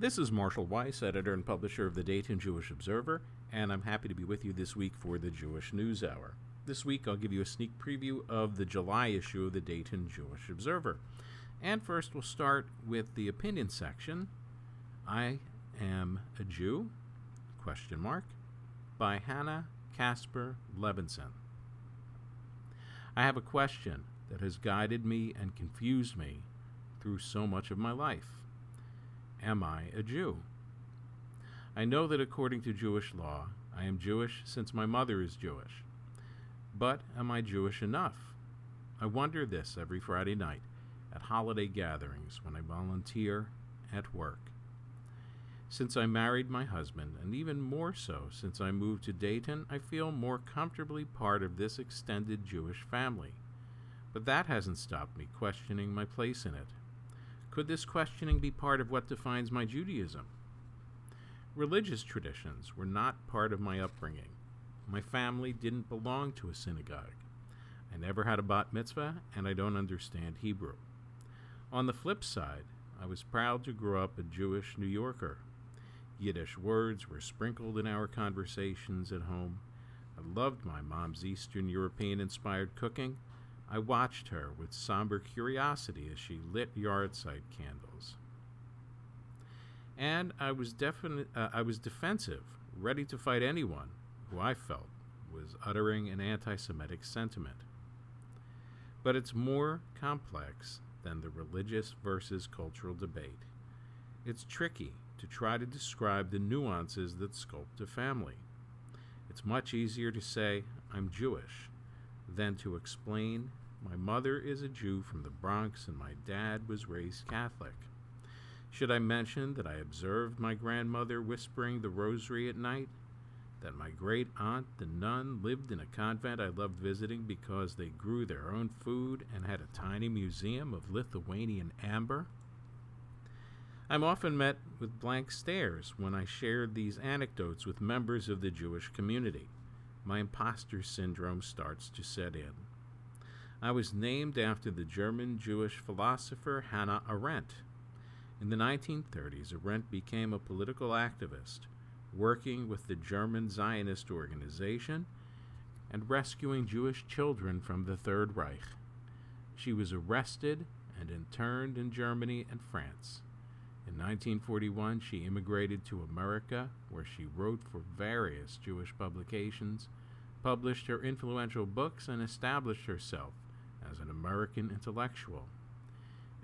This is Marshall Weiss, editor and publisher of the Dayton Jewish Observer, and I'm happy to be with you this week for the Jewish News Hour. This week, I'll give you a sneak preview of the July issue of the Dayton Jewish Observer. And first, we'll start with the opinion section. I am a Jew? Question mark. By Hannah Casper Levinson. I have a question that has guided me and confused me through so much of my life. Am I a Jew? I know that according to Jewish law, I am Jewish since my mother is Jewish. But am I Jewish enough? I wonder this every Friday night at holiday gatherings when I volunteer at work. Since I married my husband, and even more so since I moved to Dayton, I feel more comfortably part of this extended Jewish family. But that hasn't stopped me questioning my place in it. Could this questioning be part of what defines my Judaism? Religious traditions were not part of my upbringing. My family didn't belong to a synagogue. I never had a bat mitzvah, and I don't understand Hebrew. On the flip side, I was proud to grow up a Jewish New Yorker. Yiddish words were sprinkled in our conversations at home. I loved my mom's Eastern European inspired cooking, I watched her with somber curiosity as she lit yahrzeit candles. And I was, defini- uh, I was defensive, ready to fight anyone who I felt was uttering an anti Semitic sentiment. But it's more complex than the religious versus cultural debate. It's tricky to try to describe the nuances that sculpt a family. It's much easier to say, I'm Jewish, than to explain my mother is a Jew from the Bronx and my dad was raised Catholic. Should I mention that I observed my grandmother whispering the rosary at night? That my great aunt, the nun, lived in a convent I loved visiting because they grew their own food and had a tiny museum of Lithuanian amber? I'm often met with blank stares when I shared these anecdotes with members of the Jewish community. My imposter syndrome starts to set in. I was named after the German Jewish philosopher Hannah Arendt. In the 1930s, Arendt became a political activist, working with the German Zionist organization and rescuing Jewish children from the Third Reich. She was arrested and interned in Germany and France. In 1941, she immigrated to America, where she wrote for various Jewish publications, published her influential books, and established herself as an American intellectual.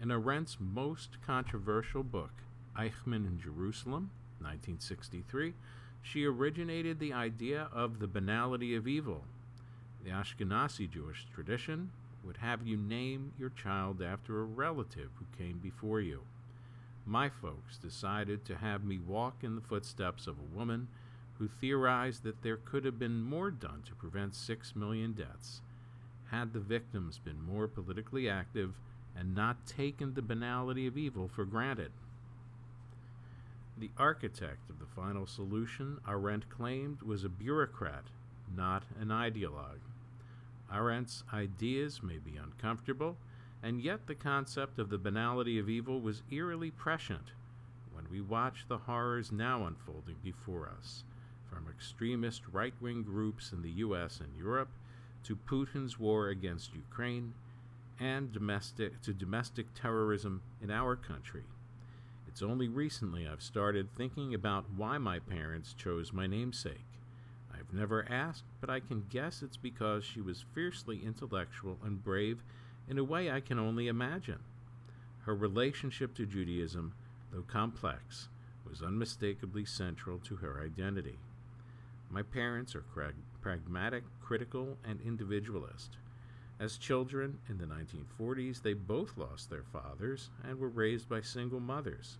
In Arendt's most controversial book, Eichmann in Jerusalem, 1963, she originated the idea of the banality of evil. The Ashkenazi Jewish tradition would have you name your child after a relative who came before you. My folks decided to have me walk in the footsteps of a woman who theorized that there could have been more done to prevent six million deaths had the victims been more politically active and not taken the banality of evil for granted. The architect of the final solution, Arendt claimed, was a bureaucrat, not an ideologue. Arendt's ideas may be uncomfortable, and yet the concept of the banality of evil was eerily prescient when we watch the horrors now unfolding before us, from extremist right wing groups in the US and Europe to Putin's war against Ukraine and domestic to domestic terrorism in our country. It's only recently I've started thinking about why my parents chose my namesake. I've never asked, but I can guess it's because she was fiercely intellectual and brave in a way I can only imagine. Her relationship to Judaism, though complex, was unmistakably central to her identity. My parents are pragmatic, critical, and individualist. As children in the 1940s, they both lost their fathers and were raised by single mothers.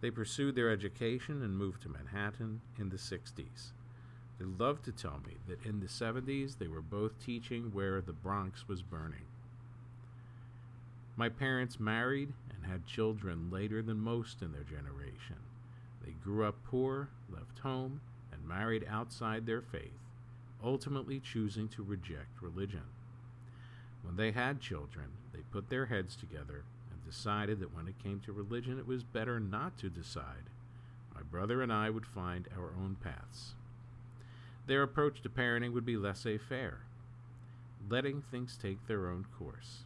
They pursued their education and moved to Manhattan in the 60s. They loved to tell me that in the 70s they were both teaching where the Bronx was burning. My parents married and had children later than most in their generation. They grew up poor, left home, married outside their faith, ultimately choosing to reject religion. When they had children, they put their heads together and decided that when it came to religion, it was better not to decide. My brother and I would find our own paths. Their approach to parenting would be laissez faire, letting things take their own course.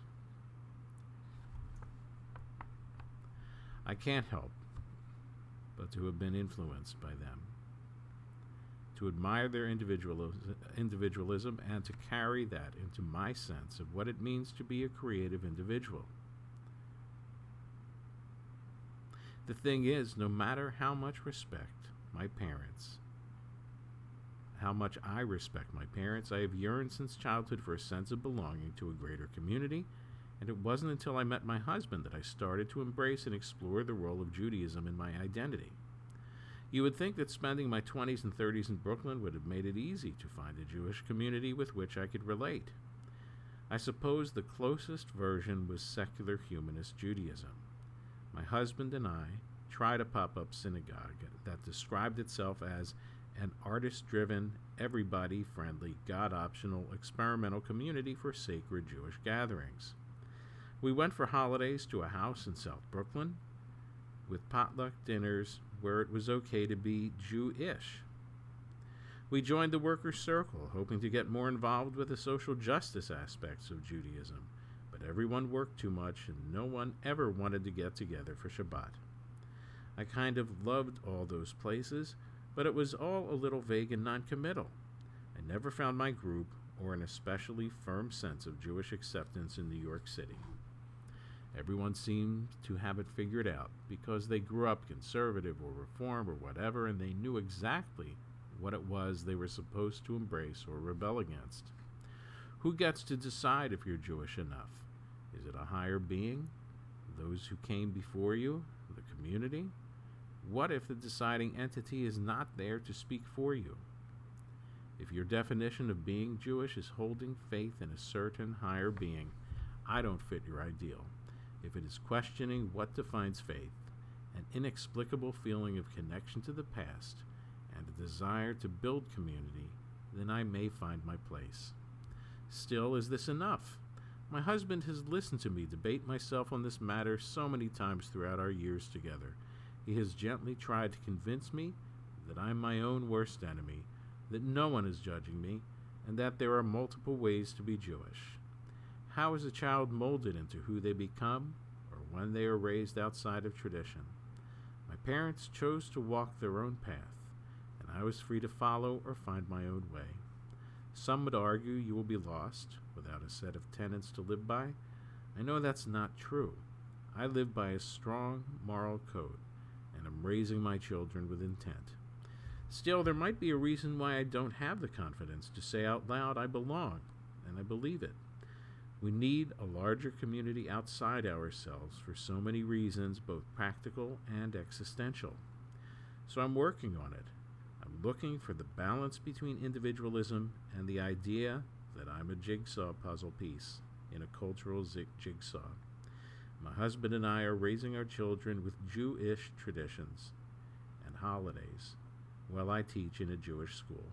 I can't help but to have been influenced by them, to admire their individualism, and to carry that into my sense of what it means to be a creative individual. The thing is, no matter how much respect my parents, how much I respect my parents, I have yearned since childhood for a sense of belonging to a greater community and it wasn't until I met my husband that I started to embrace and explore the role of Judaism in my identity. You would think that spending my 20s and 30s in Brooklyn would have made it easy to find a Jewish community with which I could relate. I suppose the closest version was secular humanist Judaism. My husband and I tried a pop up synagogue that described itself as an artist driven, everybody friendly, God optional, experimental community for sacred Jewish gatherings. We went for holidays to a house in South Brooklyn with potluck dinners where it was okay to be Jewish. We joined the Workers' Circle, hoping to get more involved with the social justice aspects of Judaism, but everyone worked too much and no one ever wanted to get together for Shabbat. I kind of loved all those places, but it was all a little vague and noncommittal. I never found my group or an especially firm sense of Jewish acceptance in New York City. Everyone seemed to have it figured out because they grew up conservative or reform or whatever, and they knew exactly what it was they were supposed to embrace or rebel against. Who gets to decide if you're Jewish enough? Is it a higher being? Those who came before you? The community? What if the deciding entity is not there to speak for you? If your definition of being Jewish is holding faith in a certain higher being, I don't fit your ideal if it is questioning what defines faith, an inexplicable feeling of connection to the past, and a desire to build community, then I may find my place. Still, is this enough? My husband has listened to me debate myself on this matter so many times throughout our years together. He has gently tried to convince me that I'm my own worst enemy, that no one is judging me, and that there are multiple ways to be Jewish. How is a child molded into who they become or when they are raised outside of tradition? My parents chose to walk their own path, and I was free to follow or find my own way. Some would argue you will be lost without a set of tenets to live by. I know that's not true. I live by a strong moral code, and am raising my children with intent. Still, there might be a reason why I don't have the confidence to say out loud I belong, and I believe it. We need a larger community outside ourselves for so many reasons, both practical and existential. So I'm working on it. I'm looking for the balance between individualism and the idea that I'm a jigsaw puzzle piece in a cultural jigsaw. My husband and I are raising our children with Jewish traditions and holidays while I teach in a Jewish school.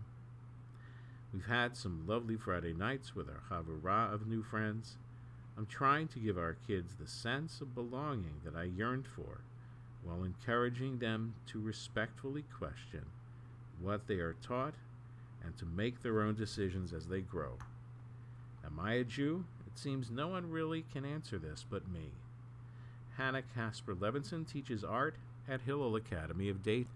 We've had some lovely Friday nights with our Havurah of new friends. I'm trying to give our kids the sense of belonging that I yearned for, while encouraging them to respectfully question what they are taught and to make their own decisions as they grow. Am I a Jew? It seems no one really can answer this but me. Hannah Casper Levinson teaches art at Hillel Academy of Dayton.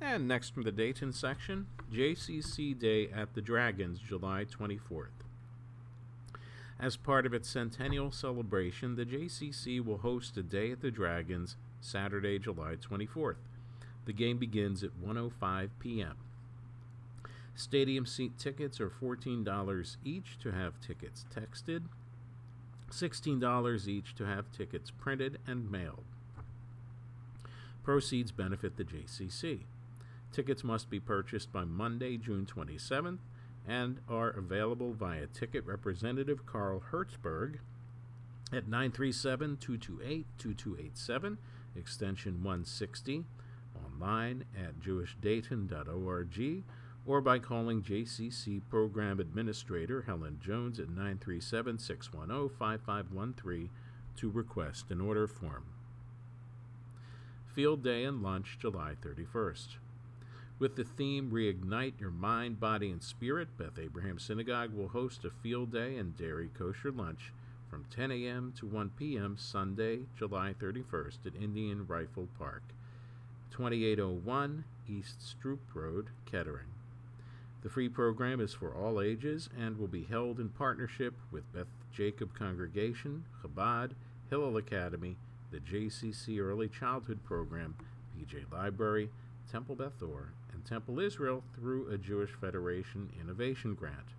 And next from the Dayton section, JCC Day at the Dragons, July 24th. As part of its centennial celebration, the JCC will host a Day at the Dragons Saturday, July 24th. The game begins at 1:05 p.m. Stadium seat tickets are $14 each to have tickets texted, $16 each to have tickets printed and mailed. Proceeds benefit the JCC. Tickets must be purchased by Monday, June 27th, and are available via ticket representative Carl Hertzberg at 937 228 2287, extension 160, online at jewishdayton.org, or by calling JCC Program Administrator Helen Jones at 937 610 5513 to request an order form. field day and lunch July 31st. With the theme Reignite Your Mind, Body, and Spirit, Beth Abraham Synagogue will host a field day and dairy kosher lunch from 10 a.m. to 1 p.m. Sunday, July 31st at Indian Riffle Park, 2801 East Stroop Road, Kettering. The free program is for all ages and will be held in partnership with Beth Jacob Congregation, Chabad, Hillel Academy, the JCC Early Childhood Program, PJ Library, Temple Beth Or, Temple Israel through a Jewish Federation Innovation Grant.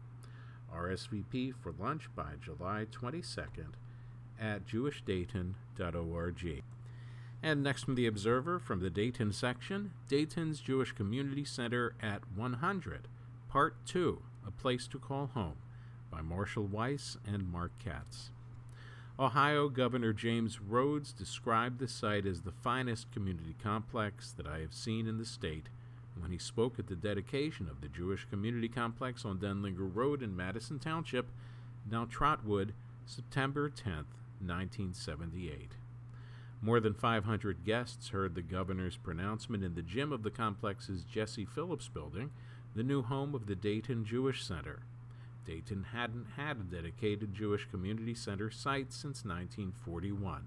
RSVP for lunch by July 22nd at jewishdayton.org. And next from the Observer, from the Dayton section, Dayton's Jewish Community Center at 100, Part 2 A Place to Call Home by Marshall Weiss and Mark Katz. Ohio Governor James Rhodes described the site as the finest community complex that I have seen in the state when he spoke at the dedication of the Jewish Community Complex on Denlinger Road in Madison Township, now Trotwood, September 10, 1978. More than 500 guests heard the governor's pronouncement in the gym of the complex's Jesse Phillips building, the new home of the Dayton Jewish Center. Dayton hadn't had a dedicated Jewish community center site since 1941.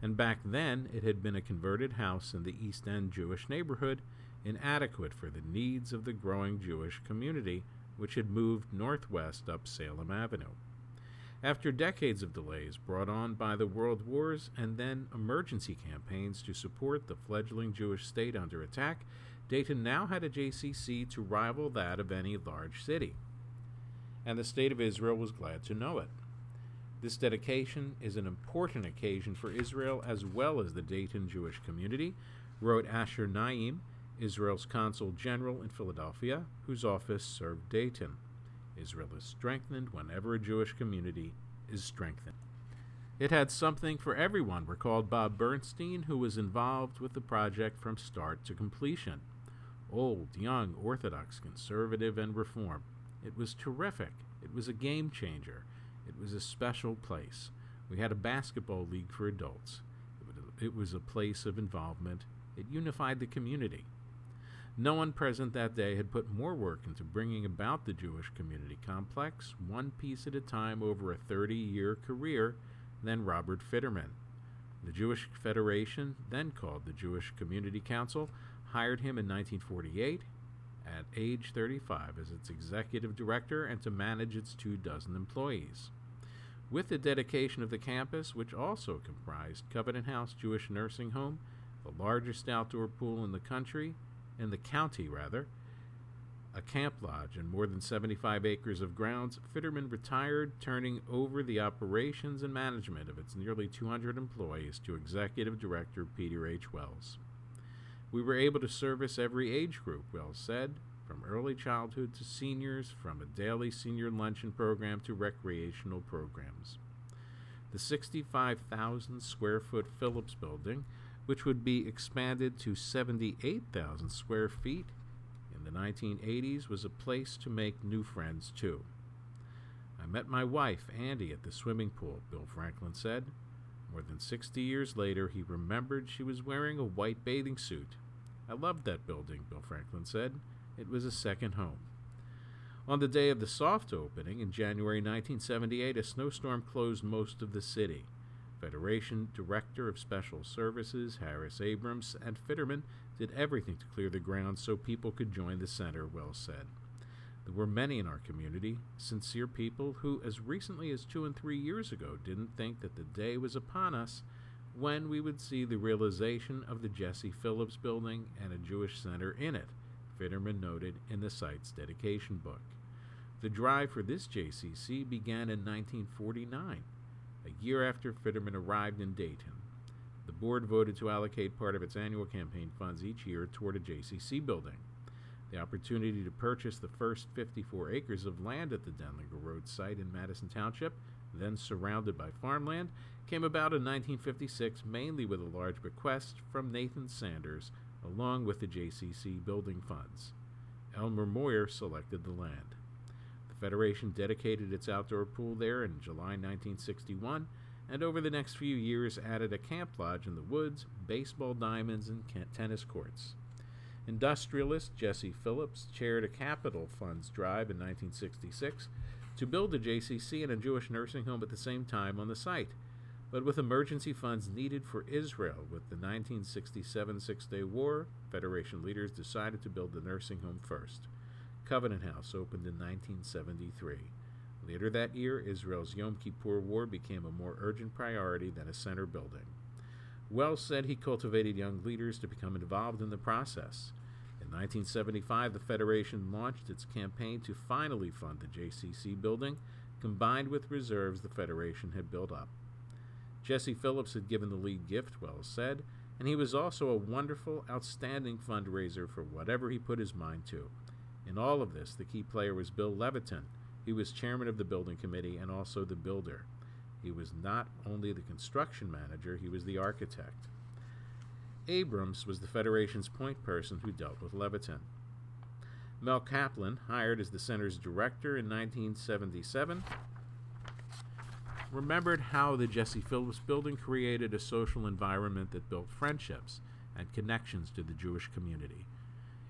And back then, it had been a converted house in the East End Jewish neighborhood inadequate for the needs of the growing Jewish community, which had moved northwest up Salem Avenue. After decades of delays brought on by the world wars and then emergency campaigns to support the fledgling Jewish state under attack, Dayton now had a JCC to rival that of any large city. And the state of Israel was glad to know it. This dedication is an important occasion for Israel as well as the Dayton Jewish community, wrote Asher Naim, Israel's consul general in Philadelphia, whose office served Dayton. Israel is strengthened whenever a Jewish community is strengthened. It had something for everyone, recalled Bob Bernstein, who was involved with the project from start to completion. Old, young, Orthodox, conservative, and reform. It was terrific. It was a game changer. It was a special place. We had a basketball league for adults. It was a place of involvement. It unified the community. No one present that day had put more work into bringing about the Jewish community complex, one piece at a time over a 30 year career, than Robert Fitterman. The Jewish Federation, then called the Jewish Community Council, hired him in 1948 at age 35 as its executive director and to manage its two dozen employees. With the dedication of the campus, which also comprised Covenant House Jewish Nursing Home, the largest outdoor pool in the country, in the county rather, a camp lodge and more than 75 acres of grounds, Fitterman retired, turning over the operations and management of its nearly 200 employees to Executive Director Peter H. Wells. We were able to service every age group, Wells said, from early childhood to seniors, from a daily senior luncheon program to recreational programs. The 65,000 square foot Phillips building which would be expanded to 78,000 square feet in the 1980s, was a place to make new friends too. I met my wife, Andy, at the swimming pool, Bill Franklin said. More than 60 years later, he remembered she was wearing a white bathing suit. I loved that building, Bill Franklin said. It was a second home. On the day of the soft opening in January 1978, a snowstorm closed most of the city. Federation Director of Special Services Harris Abrams and Fitterman did everything to clear the ground so people could join the center, Wells said. There were many in our community, sincere people who, as recently as two and three years ago, didn't think that the day was upon us when we would see the realization of the Jesse Phillips building and a Jewish center in it, Fitterman noted in the site's dedication book. The drive for this JCC began in 1949 a year after Fitterman arrived in Dayton. The board voted to allocate part of its annual campaign funds each year toward a JCC building. The opportunity to purchase the first 54 acres of land at the Denlinger Road site in Madison Township, then surrounded by farmland, came about in 1956 mainly with a large bequest from Nathan Sanders, along with the JCC building funds. Elmer Moyer selected the land. Federation dedicated its outdoor pool there in July 1961, and over the next few years added a camp lodge in the woods, baseball diamonds, and tennis courts. Industrialist Jesse Phillips chaired a capital funds drive in 1966 to build a JCC and a Jewish nursing home at the same time on the site, but with emergency funds needed for Israel with the 1967 Six Day War, Federation leaders decided to build the nursing home first. Covenant House opened in 1973. Later that year, Israel's Yom Kippur War became a more urgent priority than a center building. Wells said he cultivated young leaders to become involved in the process. In 1975, the Federation launched its campaign to finally fund the JCC building, combined with reserves the Federation had built up. Jesse Phillips had given the lead gift, Wells said, and he was also a wonderful, outstanding fundraiser for whatever he put his mind to. In all of this, the key player was Bill Leviton, he was chairman of the building committee and also the builder. He was not only the construction manager, he was the architect. Abrams was the Federation's point person who dealt with Leviton. Mel Kaplan, hired as the center's director in 1977, remembered how the Jesse Phillips building created a social environment that built friendships and connections to the Jewish community.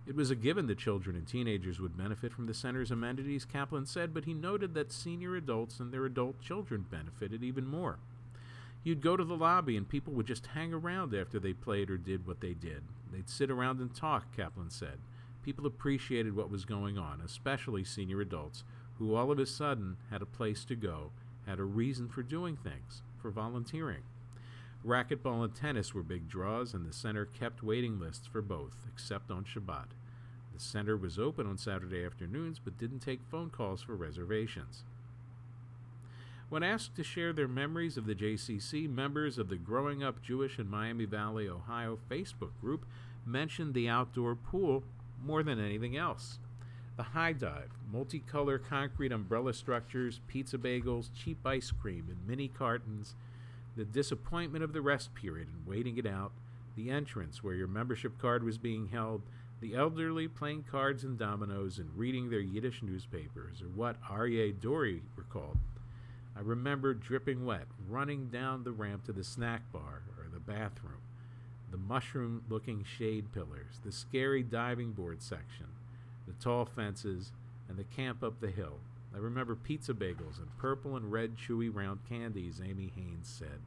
It was a given that children and teenagers would benefit from the center's amenities, Kaplan said, but he noted that senior adults and their adult children benefited even more. You'd go to the lobby and people would just hang around after they played or did what they did. They'd sit around and talk, Kaplan said. People appreciated what was going on, especially senior adults, who all of a sudden had a place to go, had a reason for doing things, for volunteering. Racquetball and tennis were big draws, and the center kept waiting lists for both, except on Shabbat. The center was open on Saturday afternoons but didn't take phone calls for reservations. When asked to share their memories of the JCC, members of the Growing Up Jewish in Miami Valley, Ohio Facebook group mentioned the outdoor pool more than anything else. The high dive, multicolor concrete umbrella structures, pizza bagels, cheap ice cream in mini cartons, the disappointment of the rest period and waiting it out, the entrance where your membership card was being held, the elderly playing cards and dominoes and reading their Yiddish newspapers, or what Aryeh Dori recalled. I remember dripping wet, running down the ramp to the snack bar or the bathroom, the mushroom looking shade pillars, the scary diving board section, the tall fences, and the camp up the hill, I remember pizza bagels and purple and red chewy round candies, Amy Haynes said.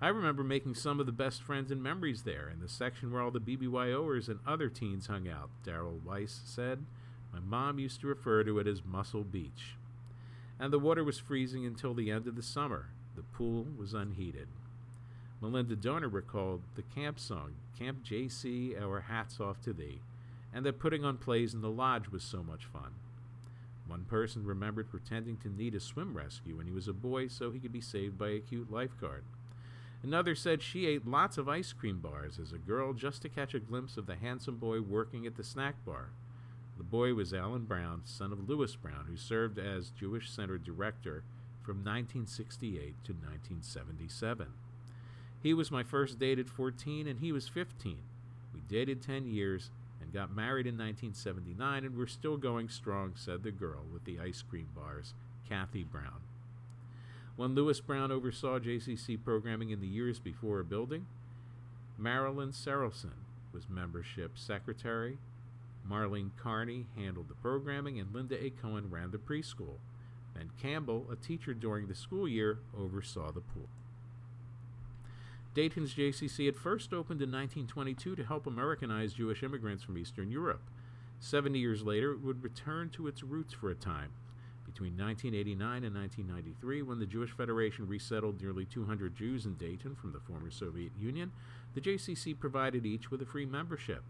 I remember making some of the best friends and memories there in the section where all the BBYOers and other teens hung out, Daryl Weiss said. My mom used to refer to it as Muscle Beach. And the water was freezing until the end of the summer. The pool was unheated. Melinda Donor recalled the camp song, Camp JC, Our Hats Off to Thee, and that putting on plays in the lodge was so much fun. One person remembered pretending to need a swim rescue when he was a boy so he could be saved by a cute lifeguard. Another said she ate lots of ice cream bars as a girl just to catch a glimpse of the handsome boy working at the snack bar. The boy was Alan Brown, son of Lewis Brown, who served as Jewish Center director from 1968 to 1977. He was my first date at 14 and he was 15. We dated 10 years got married in 1979 and we're still going strong, said the girl with the ice cream bars, Kathy Brown. When Lewis Brown oversaw JCC programming in the years before a building, Marilyn Serelson was membership secretary, Marlene Carney handled the programming, and Linda A. Cohen ran the preschool. Ben Campbell, a teacher during the school year, oversaw the pool. Dayton's JCC had first opened in 1922 to help Americanize Jewish immigrants from Eastern Europe. Seventy years later, it would return to its roots for a time. Between 1989 and 1993, when the Jewish Federation resettled nearly 200 Jews in Dayton from the former Soviet Union, the JCC provided each with a free membership.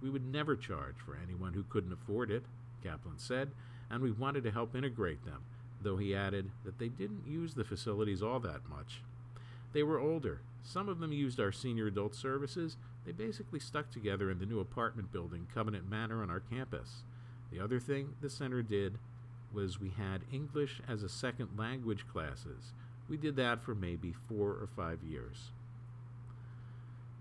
We would never charge for anyone who couldn't afford it, Kaplan said, and we wanted to help integrate them, though he added that they didn't use the facilities all that much. They were older. Some of them used our senior adult services. They basically stuck together in the new apartment building, Covenant Manor, on our campus. The other thing the center did was we had English as a second language classes. We did that for maybe four or five years.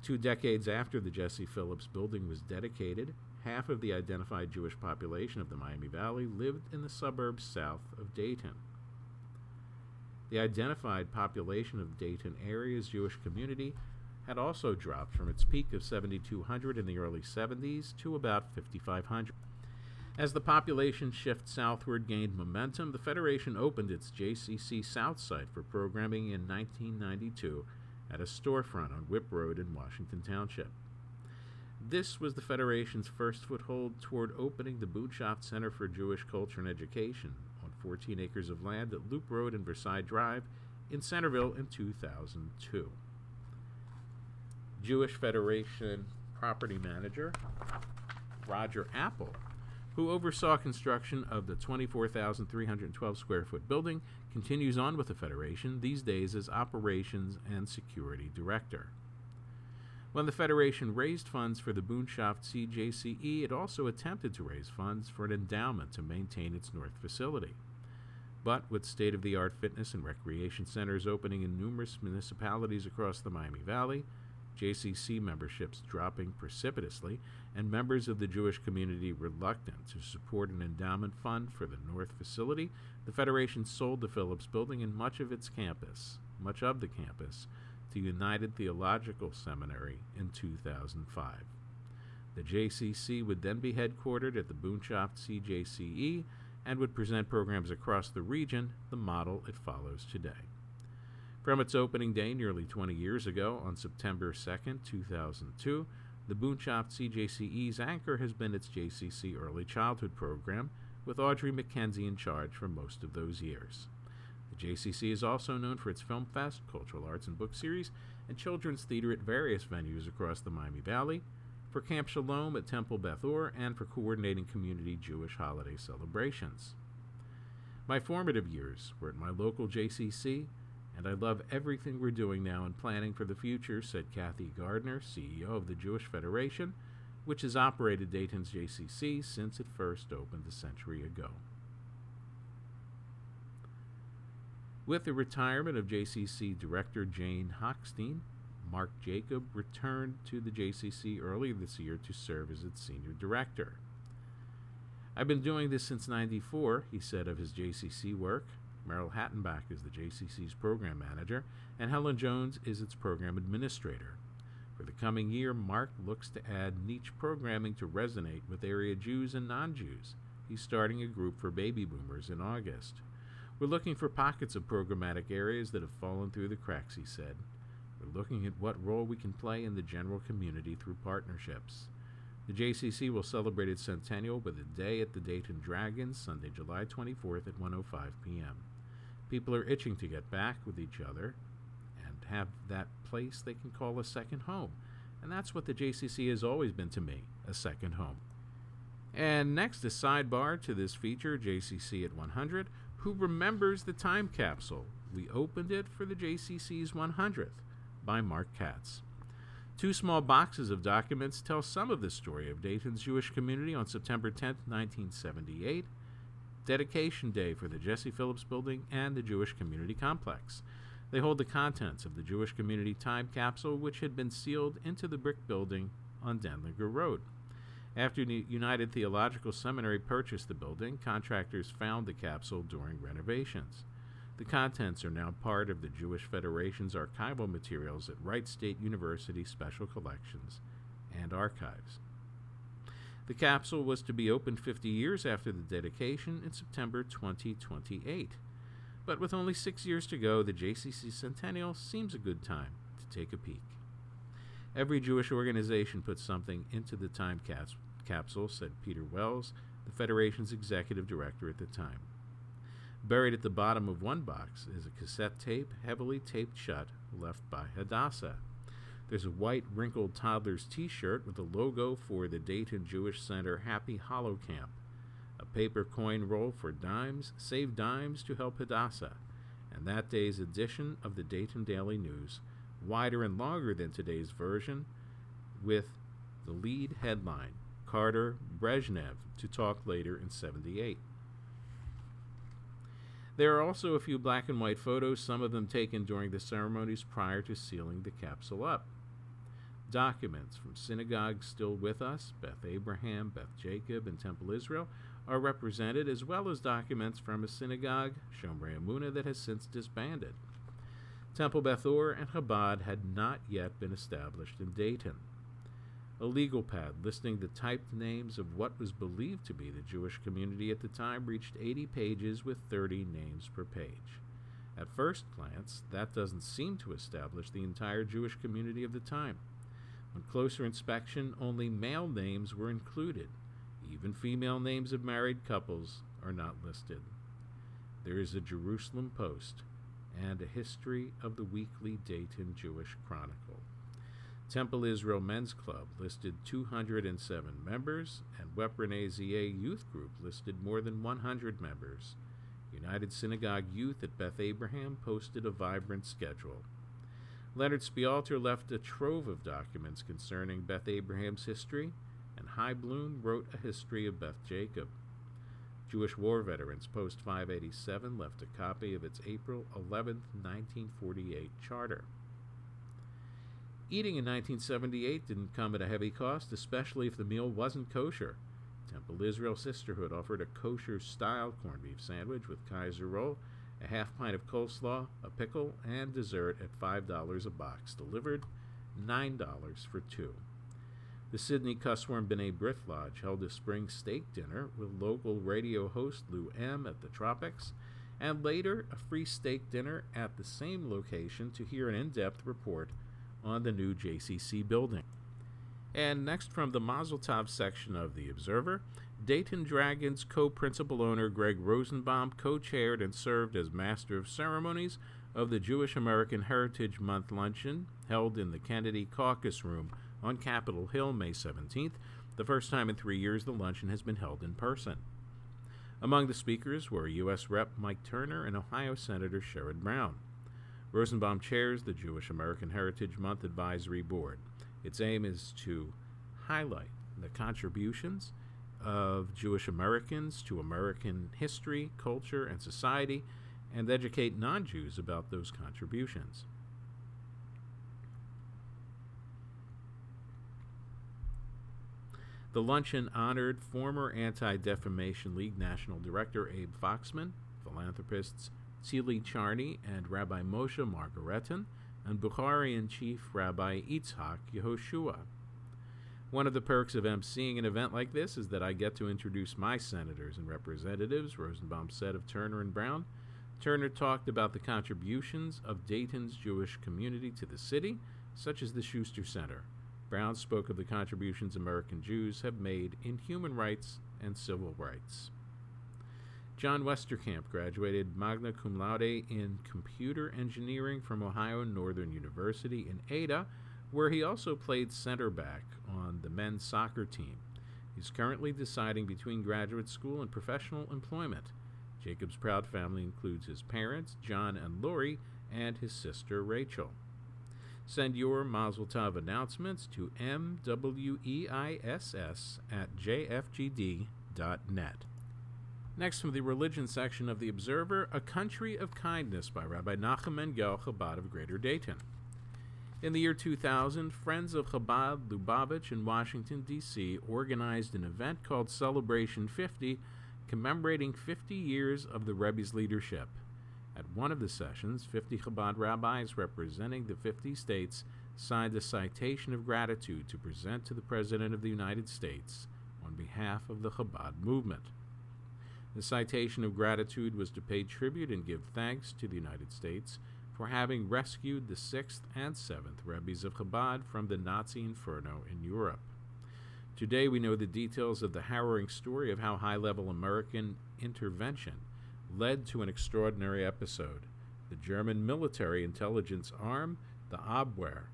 Two decades after the Jesse Phillips building was dedicated, half of the identified Jewish population of the Miami Valley lived in the suburbs south of Dayton. The identified population of Dayton area's Jewish community had also dropped from its peak of 7,200 in the early 70s to about 5,500. As the population shift southward gained momentum, the Federation opened its JCC South site for programming in 1992 at a storefront on Whipp Road in Washington Township. This was the Federation's first foothold toward opening the Boonshoft Center for Jewish Culture and Education on 14 acres of land at Loop Road and Versailles Drive in Centerville in 2002. Jewish Federation property manager Roger Apple who oversaw construction of the 24,312 square foot building, continues on with the Federation, these days as Operations and Security Director. When the Federation raised funds for the Boonshoft CJCE, it also attempted to raise funds for an endowment to maintain its north facility. But with state of the art fitness and recreation centers opening in numerous municipalities across the Miami Valley, JCC memberships dropping precipitously, and members of the Jewish community reluctant to support an endowment fund for the North facility, the Federation sold the Phillips building and much of its campus, much of the campus, to United Theological Seminary in 2005. The JCC would then be headquartered at the Boonshoft CJCE and would present programs across the region, the model it follows today. From its opening day nearly 20 years ago, on September 2, 2002, the Boonshoft CJCE's anchor has been its JCC Early Childhood program, with Audrey McKenzie in charge for most of those years. The JCC is also known for its Film Fest, cultural arts and book series, and children's theater at various venues across the Miami Valley, for Camp Shalom at Temple Beth Or, and for coordinating community Jewish holiday celebrations. My formative years were at my local JCC, and I love everything we're doing now and planning for the future, said Kathy Gardner, CEO of the Jewish Federation, which has operated Dayton's JCC since it first opened a century ago. With the retirement of JCC Director Jane Hochstein, Mark Jacob returned to the JCC earlier this year to serve as its senior director. I've been doing this since 94, he said of his JCC work. Merrill Hattenbach is the JCC's program manager, and Helen Jones is its program administrator. For the coming year, Mark looks to add niche programming to resonate with area Jews and non Jews. He's starting a group for baby boomers in August. We're looking for pockets of programmatic areas that have fallen through the cracks, he said. We're looking at what role we can play in the general community through partnerships. The JCC will celebrate its centennial with a day at the Dayton Dragons Sunday, July 24th at 1:05 p.m. People are itching to get back with each other and have that place they can call a second home. And that's what the JCC has always been to me a second home. And next, a sidebar to this feature JCC at 100. Who remembers the time capsule? We opened it for the JCC's 100th by Mark Katz. Two small boxes of documents tell some of the story of Dayton's Jewish community on September 10, 1978, dedication day for the Jesse Phillips Building and the Jewish Community Complex. They hold the contents of the Jewish Community Time Capsule, which had been sealed into the brick building on Denlinger Road. After the United Theological Seminary purchased the building, contractors found the capsule during renovations. The contents are now part of the Jewish Federation's archival materials at Wright State University Special Collections and Archives. The capsule was to be opened 50 years after the dedication in September 2028. But with only six years to go, the JCC Centennial seems a good time to take a peek. Every Jewish organization puts something into the time caps- capsule, said Peter Wells, the Federation's executive director at the time. Buried at the bottom of one box is a cassette tape, heavily taped shut, left by Hadassah. There's a white wrinkled toddler's t shirt with a logo for the Dayton Jewish Center Happy Hollow Camp, a paper coin roll for dimes, save dimes to help Hadassah, and that day's edition of the Dayton Daily News, wider and longer than today's version, with the lead headline Carter Brezhnev to talk later in 78. There are also a few black and white photos, some of them taken during the ceremonies prior to sealing the capsule up documents from synagogues still with us, Beth Abraham, Beth Jacob, and Temple Israel, are represented, as well as documents from a synagogue, Shomrei Amuna, that has since disbanded. Temple Beth Or and Chabad had not yet been established in Dayton. A legal pad listing the typed names of what was believed to be the Jewish community at the time reached 80 pages with 30 names per page. At first glance, that doesn't seem to establish the entire Jewish community of the time. On closer inspection, only male names were included. Even female names of married couples are not listed. There is a Jerusalem Post and a history of the weekly Dayton Jewish Chronicle. Temple Israel Men's Club listed 207 members, and Weprenezia Youth Group listed more than 100 members. United Synagogue Youth at Beth Abraham posted a vibrant schedule. Leonard Spialter left a trove of documents concerning Beth Abraham's history, and High Bloom wrote a history of Beth Jacob. Jewish War Veterans Post 587 left a copy of its April 11, 1948 charter. Eating in 1978 didn't come at a heavy cost, especially if the meal wasn't kosher. Temple Israel Sisterhood offered a kosher style corned beef sandwich with Kaiser roll a half pint of coleslaw, a pickle, and dessert at $5 a box, delivered $9 for two. The Sydney Cussworm B'nai B'rith Lodge held a spring steak dinner with local radio host Lou M. at the Tropics, and later a free steak dinner at the same location to hear an in depth report on the new JCC building. And next from the Mazel Tov section of The Observer, Dayton Dragons co principal owner Greg Rosenbaum co chaired and served as Master of Ceremonies of the Jewish American Heritage Month luncheon held in the Kennedy Caucus Room on Capitol Hill May 17th, the first time in three years the luncheon has been held in person. Among the speakers were U.S. Rep. Mike Turner and Ohio Senator Sherrod Brown. Rosenbaum chairs the Jewish American Heritage Month Advisory Board. Its aim is to highlight the contributions of Jewish Americans to American history, culture, and society, and educate non Jews about those contributions. The luncheon honored former Anti Defamation League National Director Abe Foxman, philanthropists Tzili Charney and Rabbi Moshe Margaretten, and Bukharian Chief Rabbi Yitzhak Yehoshua. One of the perks of emceeing an event like this is that I get to introduce my senators and representatives, Rosenbaum said of Turner and Brown. Turner talked about the contributions of Dayton's Jewish community to the city, such as the Schuster Center. Brown spoke of the contributions American Jews have made in human rights and civil rights. John Westerkamp graduated magna cum laude in computer engineering from Ohio Northern University in Ada where he also played center back on the men's soccer team. He's currently deciding between graduate school and professional employment. Jacob's proud family includes his parents, John and Lori, and his sister, Rachel. Send your Mazel Tov announcements to mweiss at jfgd.net. Next, from the religion section of The Observer, A Country of Kindness by Rabbi Nachum Mangel Chabad of Greater Dayton. In the year 2000, Friends of Chabad Lubavitch in Washington, D.C., organized an event called Celebration 50, commemorating 50 years of the Rebbe's leadership. At one of the sessions, 50 Chabad rabbis representing the 50 states signed a citation of gratitude to present to the President of the United States on behalf of the Chabad movement. The citation of gratitude was to pay tribute and give thanks to the United States for having rescued the 6th and 7th Rebbe's of Chabad from the Nazi inferno in Europe. Today we know the details of the harrowing story of how high level American intervention led to an extraordinary episode. The German military intelligence arm, the Abwehr,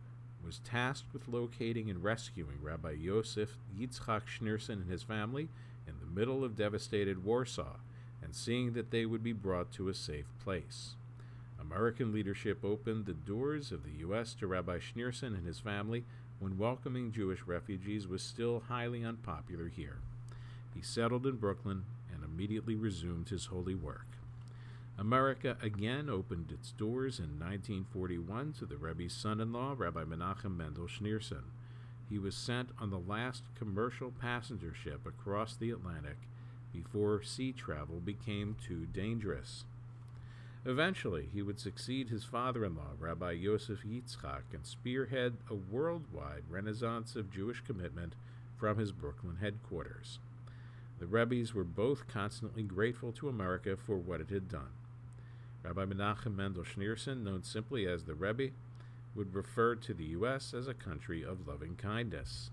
was tasked with locating and rescuing Rabbi Yosef Yitzchak Schneerson and his family middle of devastated Warsaw and seeing that they would be brought to a safe place. American leadership opened the doors of the U.S. to Rabbi Schneerson and his family when welcoming Jewish refugees was still highly unpopular here. He settled in Brooklyn and immediately resumed his holy work. America again opened its doors in 1941 to the Rebbe's son in law, Rabbi Menachem Mendel Schneerson. He was sent on the last commercial passenger ship across the Atlantic before sea travel became too dangerous. Eventually, he would succeed his father in law, Rabbi Yosef Yitzchak, and spearhead a worldwide renaissance of Jewish commitment from his Brooklyn headquarters. The Rebbe's were both constantly grateful to America for what it had done. Rabbi Menachem Mendel Schneerson, known simply as the Rebbe, would refer to the U.S. as a country of loving kindness.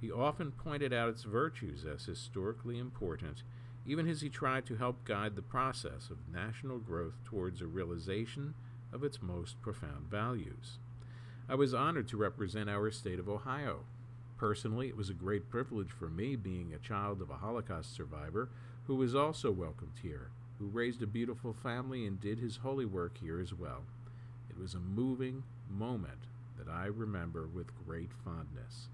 He often pointed out its virtues as historically important, even as he tried to help guide the process of national growth towards a realization of its most profound values. I was honored to represent our state of Ohio. Personally, it was a great privilege for me, being a child of a Holocaust survivor who was also welcomed here, who raised a beautiful family and did his holy work here as well. It was a moving moment that I remember with great fondness.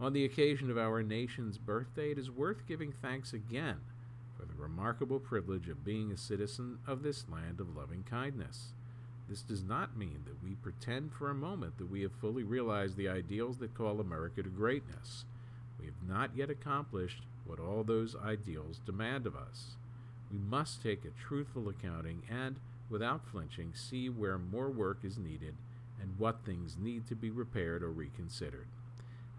On the occasion of our nation's birthday, it is worth giving thanks again for the remarkable privilege of being a citizen of this land of loving kindness. This does not mean that we pretend for a moment that we have fully realized the ideals that call America to greatness. We have not yet accomplished what all those ideals demand of us. We must take a truthful accounting and, without flinching, see where more work is needed and what things need to be repaired or reconsidered.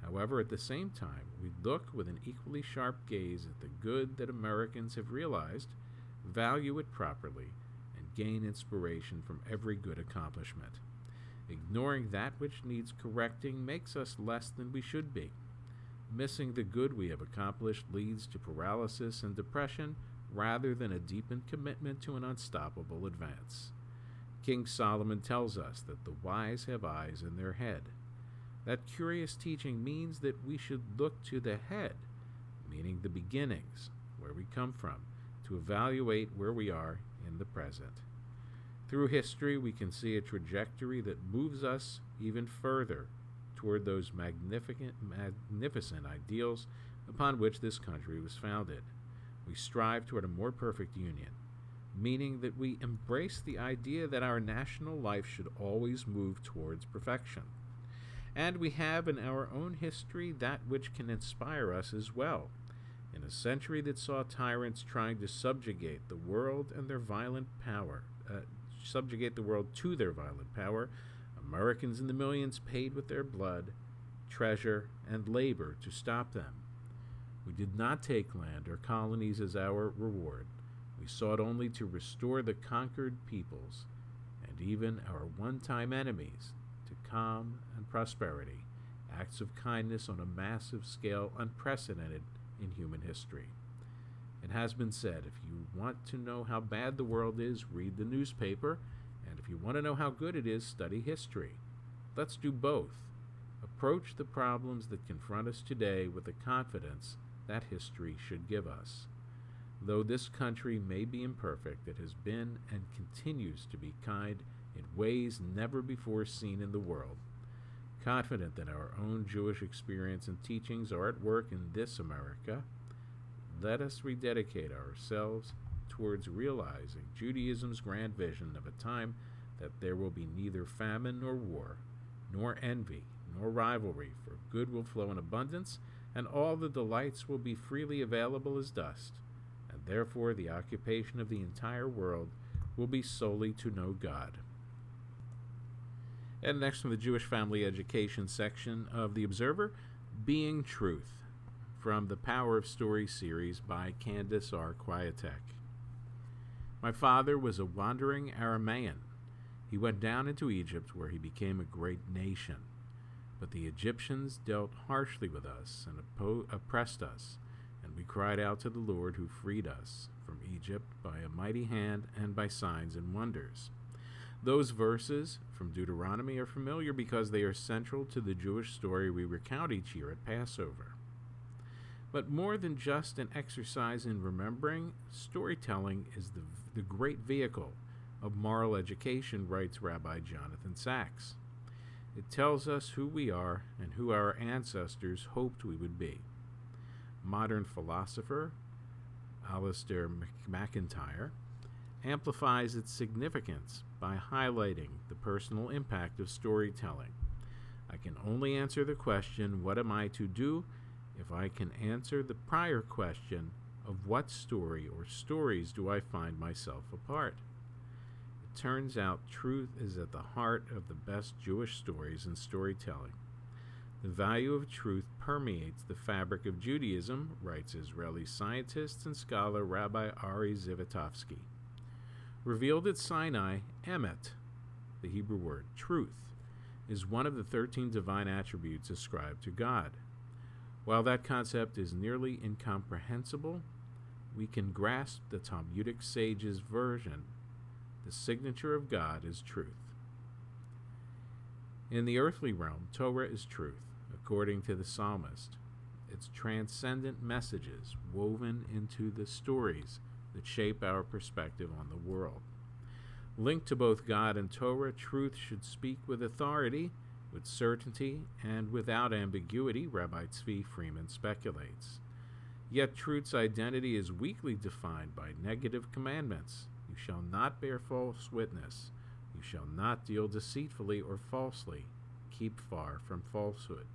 However, at the same time, we look with an equally sharp gaze at the good that Americans have realized, value it properly, and gain inspiration from every good accomplishment. Ignoring that which needs correcting makes us less than we should be. Missing the good we have accomplished leads to paralysis and depression rather than a deepened commitment to an unstoppable advance. King Solomon tells us that the wise have eyes in their head. That curious teaching means that we should look to the head, meaning the beginnings, where we come from, to evaluate where we are in the present. Through history, we can see a trajectory that moves us even further toward those magnificent, magnificent ideals upon which this country was founded. We strive toward a more perfect union, meaning that we embrace the idea that our national life should always move towards perfection. And we have in our own history that which can inspire us as well. In a century that saw tyrants trying to subjugate the world and their violent power, uh, subjugate the world to their violent power, Americans in the millions paid with their blood, treasure, and labor to stop them. We did not take land or colonies as our reward. We sought only to restore the conquered peoples and even our one time enemies to calm and prosperity, acts of kindness on a massive scale unprecedented in human history. It has been said if you want to know how bad the world is, read the newspaper, and if you want to know how good it is, study history. Let's do both. Approach the problems that confront us today with the confidence that history should give us. Though this country may be imperfect, it has been and continues to be kind in ways never before seen in the world. Confident that our own Jewish experience and teachings are at work in this America, let us rededicate ourselves towards realizing Judaism's grand vision of a time that there will be neither famine nor war, nor envy, nor rivalry, for good will flow in abundance and all the delights will be freely available as dust, therefore the occupation of the entire world will be solely to know God. And next from the Jewish Family Education section of The Observer, Being Truth, from the Power of Story series by Candace R. Kwiatek. My father was a wandering Aramaean. He went down into Egypt where he became a great nation. But the Egyptians dealt harshly with us and oppo- oppressed us, we cried out to the Lord who freed us from Egypt by a mighty hand and by signs and wonders. Those verses from Deuteronomy are familiar because they are central to the Jewish story we recount each year at Passover. But more than just an exercise in remembering, storytelling is the, the great vehicle of moral education, writes Rabbi Jonathan Sacks. It tells us who we are and who our ancestors hoped we would be. Modern philosopher Alasdair MacIntyre amplifies its significance by highlighting the personal impact of storytelling. I can only answer the question, What am I to do? if I can answer the prior question, of what story or stories do I find myself a part? It turns out truth is at the heart of the best Jewish stories and storytelling. The value of truth permeates the fabric of Judaism, writes Israeli scientist and scholar Rabbi Ari Zivotofsky. Revealed at Sinai, emet, the Hebrew word truth, is one of the 13 divine attributes ascribed to God. While that concept is nearly incomprehensible, we can grasp the Talmudic sage's version. The signature of God is truth. In the earthly realm, Torah is truth, according to the psalmist. Its transcendent messages woven into the stories that shape our perspective on the world. Linked to both God and Torah, truth should speak with authority, with certainty, and without ambiguity, Rabbi Tzvi Freeman speculates. Yet truth's identity is weakly defined by negative commandments. You shall not bear false witness. You shall not deal deceitfully or falsely. Keep far from falsehood.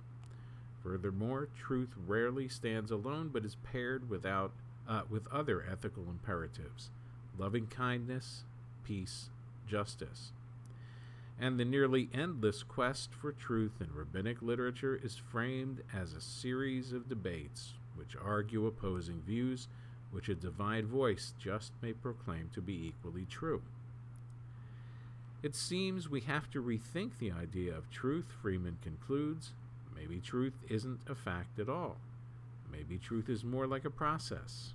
Furthermore, truth rarely stands alone but is paired without, uh, with other ethical imperatives loving kindness, peace, justice. And the nearly endless quest for truth in rabbinic literature is framed as a series of debates which argue opposing views which a divine voice just may proclaim to be equally true. It seems we have to rethink the idea of truth, Freeman concludes. Maybe truth isn't a fact at all. Maybe truth is more like a process.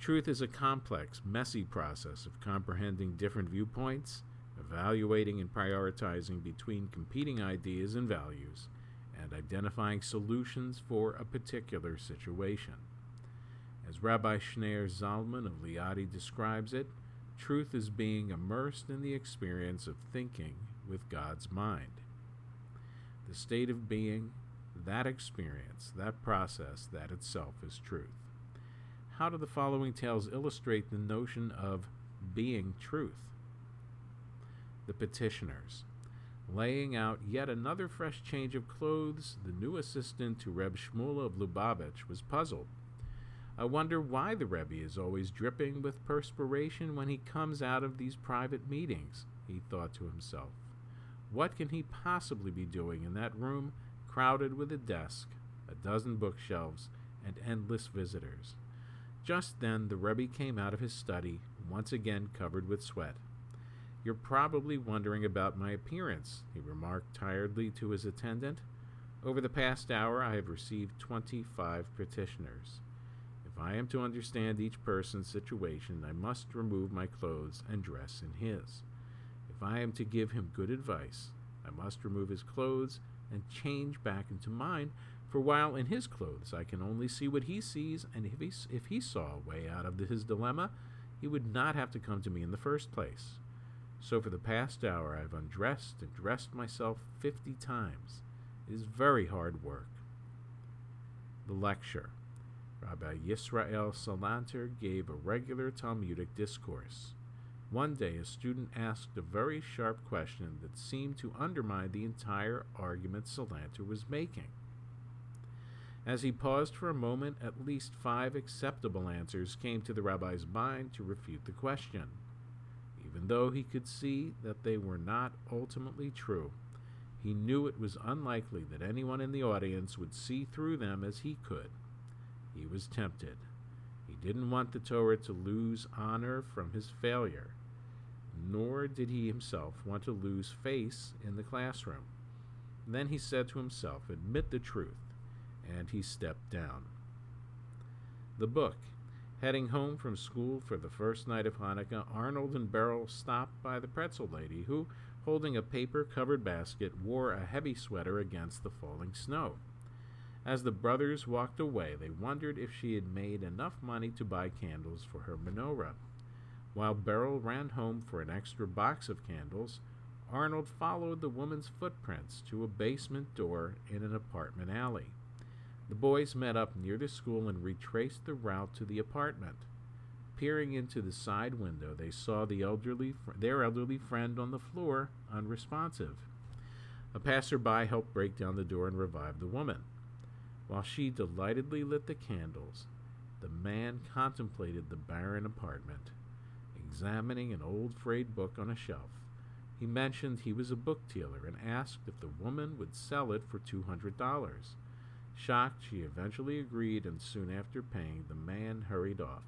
Truth is a complex, messy process of comprehending different viewpoints, evaluating and prioritizing between competing ideas and values, and identifying solutions for a particular situation. As Rabbi Schneur Zalman of Liadi describes it, truth is being immersed in the experience of thinking with God's mind. The state of being, that experience, that process, that itself is truth how do the following tales illustrate the notion of being truth? The petitioners. Laying out yet another fresh change of clothes, the new assistant to Reb Shmuel of Lubavitch was puzzled. I wonder why the Rebbe is always dripping with perspiration when he comes out of these private meetings, he thought to himself. What can he possibly be doing in that room crowded with a desk, a dozen bookshelves, and endless visitors? Just then the Rebbe came out of his study, once again covered with sweat. You're probably wondering about my appearance, he remarked tiredly to his attendant. Over the past hour, I have received 25 petitioners. If I am to understand each person's situation, I must remove my clothes and dress in his. If I am to give him good advice, I must remove his clothes and change back into mine for while in his clothes I can only see what he sees, and if he, if he saw a way out of his dilemma, he would not have to come to me in the first place. So for the past hour I've undressed and dressed myself fifty times. It is very hard work. The lecture. Rabbi Yisrael Salanter gave a regular Talmudic discourse. One day, a student asked a very sharp question that seemed to undermine the entire argument Salanter was making. As he paused for a moment, at least five acceptable answers came to the rabbi's mind to refute the question, even though he could see that they were not ultimately true. He knew it was unlikely that anyone in the audience would see through them as he could. He was tempted. He didn't want the Torah to lose honor from his failure, nor did he himself want to lose face in the classroom. Then he said to himself, Admit the truth and he stepped down. The book. Heading home from school for the first night of Hanukkah, Arnold and Beryl stopped by the pretzel lady, who, holding a paper covered basket, wore a heavy sweater against the falling snow. As the brothers walked away, they wondered if she had made enough money to buy candles for her menorah. While Beryl ran home for an extra box of candles, Arnold followed the woman's footprints to a basement door in an apartment alley. The boys met up near the school and retraced the route to the apartment. Peering into the side window, they saw the elderly, their elderly friend on the floor, unresponsive. A passerby helped break down the door and revive the woman. While she delightedly lit the candles, the man contemplated the barren apartment, examining an old frayed book on a shelf. He mentioned he was a book dealer and asked if the woman would sell it for $200. Shocked, she eventually agreed, and soon after paying, the man hurried off.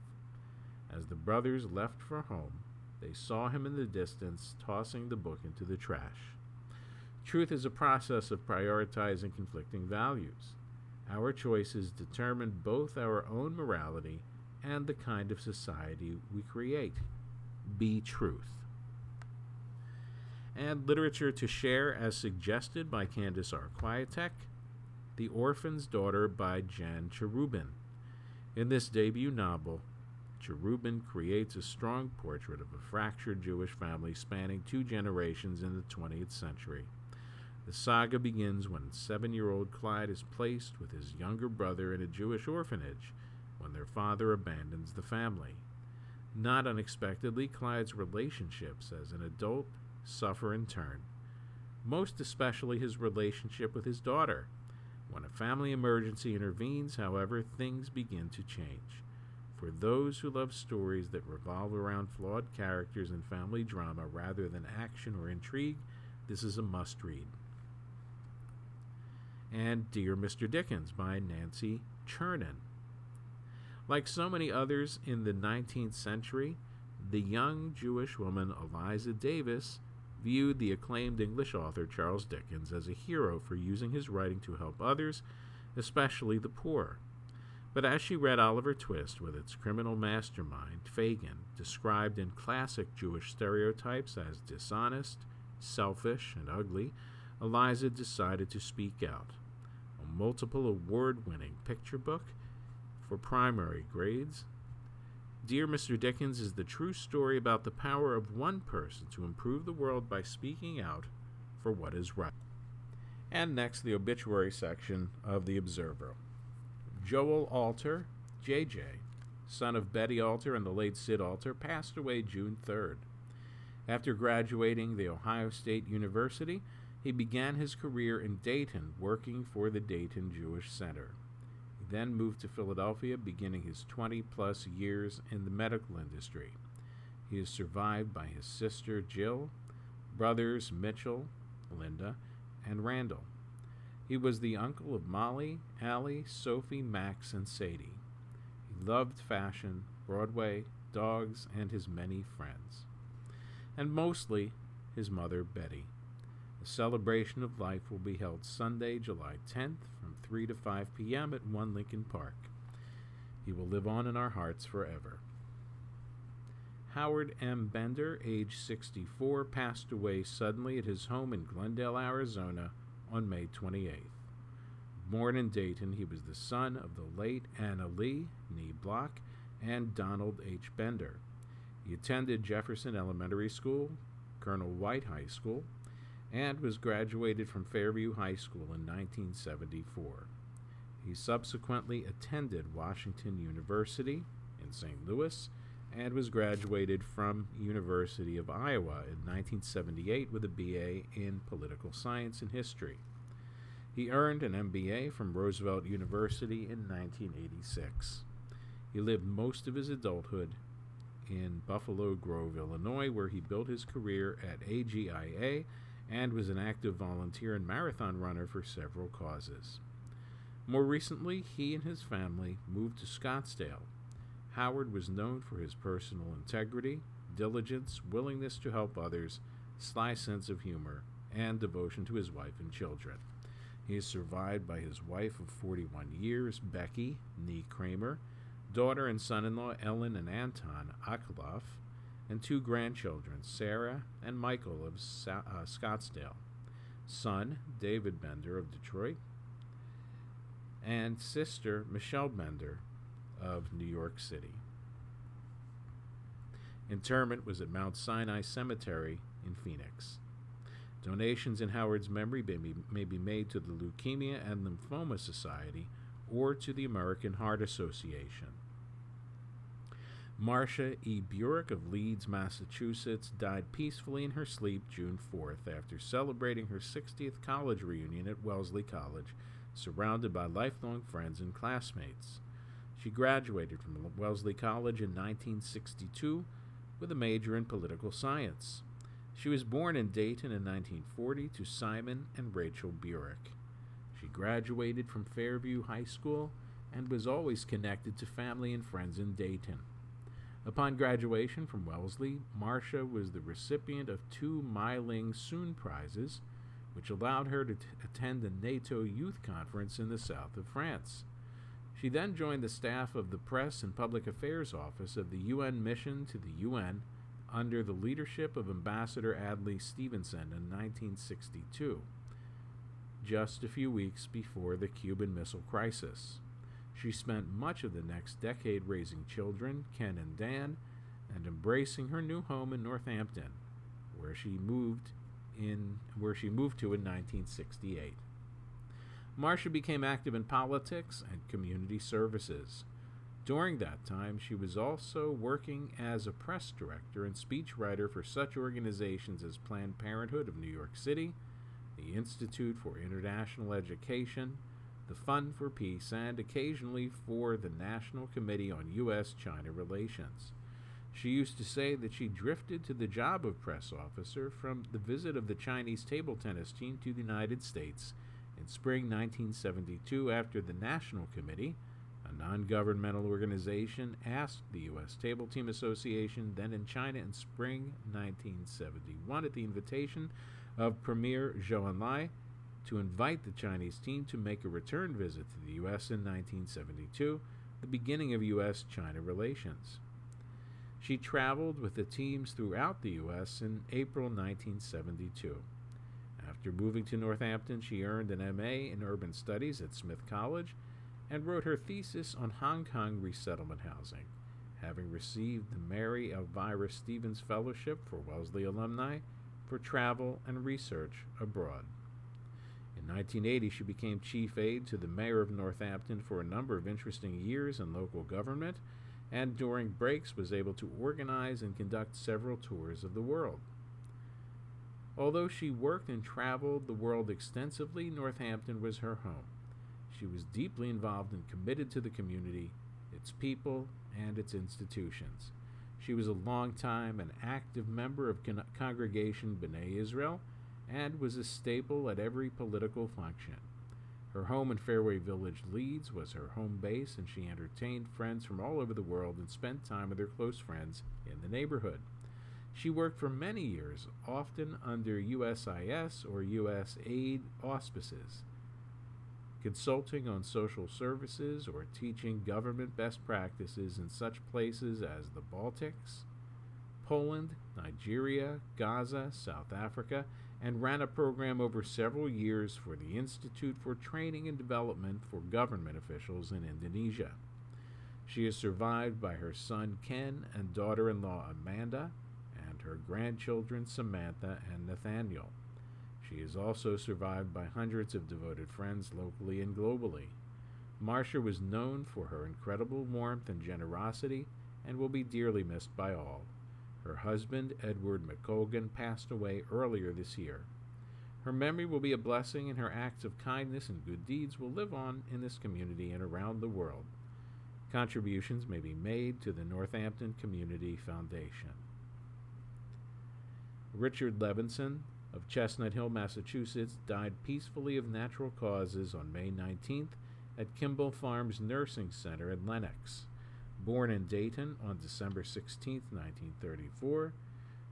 As the brothers left for home, they saw him in the distance tossing the book into the trash. Truth is a process of prioritizing conflicting values. Our choices determine both our own morality and the kind of society we create. Be truth. And literature to share as suggested by Candace R. Kwiatek, The Orphan's Daughter by Jan Cherubin. In this debut novel, Cherubin creates a strong portrait of a fractured Jewish family spanning two generations in the 20th century. The saga begins when seven year old Clyde is placed with his younger brother in a Jewish orphanage when their father abandons the family. Not unexpectedly, Clyde's relationships as an adult suffer in turn, most especially his relationship with his daughter. When a family emergency intervenes, however, things begin to change. For those who love stories that revolve around flawed characters and family drama rather than action or intrigue, this is a must read and Dear Mr. Dickens by Nancy Churnin. Like so many others in the 19th century, the young Jewish woman Eliza Davis viewed the acclaimed English author Charles Dickens as a hero for using his writing to help others, especially the poor. But as she read Oliver Twist with its criminal mastermind, Fagin, described in classic Jewish stereotypes as dishonest, selfish, and ugly, Eliza decided to speak out multiple award winning picture book for primary grades. Dear Mr. Dickens is the true story about the power of one person to improve the world by speaking out for what is right. And next, the obituary section of The Observer. Joel Alter, JJ, son of Betty Alter and the late Sid Alter, passed away June 3rd. After graduating the Ohio State University, he began his career in Dayton, working for the Dayton Jewish Center. He then moved to Philadelphia, beginning his 20 plus years in the medical industry. He is survived by his sister Jill, brothers Mitchell, Linda, and Randall. He was the uncle of Molly, Allie, Sophie, Max, and Sadie. He loved fashion, Broadway, dogs, and his many friends. And mostly his mother, Betty. The celebration of life will be held Sunday, July 10th from 3 to 5 p.m. at 1 Lincoln Park. He will live on in our hearts forever. Howard M. Bender, age 64, passed away suddenly at his home in Glendale, Arizona on May 28th. Born in Dayton, he was the son of the late Anna Lee, Nee Block, and Donald H. Bender. He attended Jefferson Elementary School, Colonel White High School, and was graduated from Fairview High School in 1974. He subsequently attended Washington University in St. Louis and was graduated from University of Iowa in 1978 with a BA in political science and history. He earned an MBA from Roosevelt University in 1986. He lived most of his adulthood in Buffalo Grove, Illinois, where he built his career at AGIA and was an active volunteer and marathon runner for several causes. More recently, he and his family moved to Scottsdale. Howard was known for his personal integrity, diligence, willingness to help others, sly sense of humor, and devotion to his wife and children. He is survived by his wife of 41 years, Becky Nee Kramer, daughter and son in law Ellen and Anton Akhloff, and two grandchildren, Sarah and Michael of Sa- uh, Scottsdale, son, David Bender of Detroit, and sister, Michelle Bender of New York City. Interment was at Mount Sinai Cemetery in Phoenix. Donations in Howard's memory may be, may be made to the Leukemia and Lymphoma Society or to the American Heart Association. Marcia E. Burek of Leeds, Massachusetts, died peacefully in her sleep June 4th after celebrating her 60th college reunion at Wellesley College, surrounded by lifelong friends and classmates. She graduated from Wellesley College in 1962 with a major in political science. She was born in Dayton in 1940 to Simon and Rachel Burek. She graduated from Fairview High School and was always connected to family and friends in Dayton. Upon graduation from Wellesley, Marcia was the recipient of two Myling Soon Prizes, which allowed her to t- attend the NATO Youth Conference in the south of France. She then joined the staff of the Press and Public Affairs Office of the UN Mission to the UN under the leadership of Ambassador Adlai Stevenson in 1962, just a few weeks before the Cuban Missile Crisis. She spent much of the next decade raising children, Ken and Dan, and embracing her new home in Northampton, where she moved in where she moved to in 1968. Marcia became active in politics and community services. During that time, she was also working as a press director and speechwriter for such organizations as Planned Parenthood of New York City, the Institute for International Education, the Fund for Peace, and occasionally for the National Committee on U.S. China Relations. She used to say that she drifted to the job of press officer from the visit of the Chinese table tennis team to the United States in spring 1972 after the National Committee, a non governmental organization, asked the U.S. Table Team Association, then in China in spring 1971 at the invitation of Premier Zhou Enlai, to invite the Chinese team to make a return visit to the U.S. in 1972, the beginning of U.S. China relations. She traveled with the teams throughout the U.S. in April 1972. After moving to Northampton, she earned an MA in Urban Studies at Smith College and wrote her thesis on Hong Kong resettlement housing, having received the Mary Elvira Stevens Fellowship for Wellesley alumni for travel and research abroad. In 1980, she became chief aide to the mayor of Northampton for a number of interesting years in local government, and during breaks was able to organize and conduct several tours of the world. Although she worked and traveled the world extensively, Northampton was her home. She was deeply involved and committed to the community, its people, and its institutions. She was a long-time and active member of con- Congregation B'nai Israel and was a staple at every political function. Her home in Fairway Village, Leeds, was her home base, and she entertained friends from all over the world and spent time with her close friends in the neighborhood. She worked for many years, often under USIS or US aid auspices, consulting on social services or teaching government best practices in such places as the Baltics, Poland, Nigeria, Gaza, South Africa, and ran a program over several years for the Institute for Training and Development for Government Officials in Indonesia. She is survived by her son Ken and daughter in law Amanda, and her grandchildren Samantha and Nathaniel. She is also survived by hundreds of devoted friends locally and globally. Marcia was known for her incredible warmth and generosity and will be dearly missed by all. Husband, Edward McColgan, passed away earlier this year. Her memory will be a blessing, and her acts of kindness and good deeds will live on in this community and around the world. Contributions may be made to the Northampton Community Foundation. Richard Levinson of Chestnut Hill, Massachusetts, died peacefully of natural causes on May 19th at Kimball Farms Nursing Center in Lenox. Born in Dayton on December 16, 1934,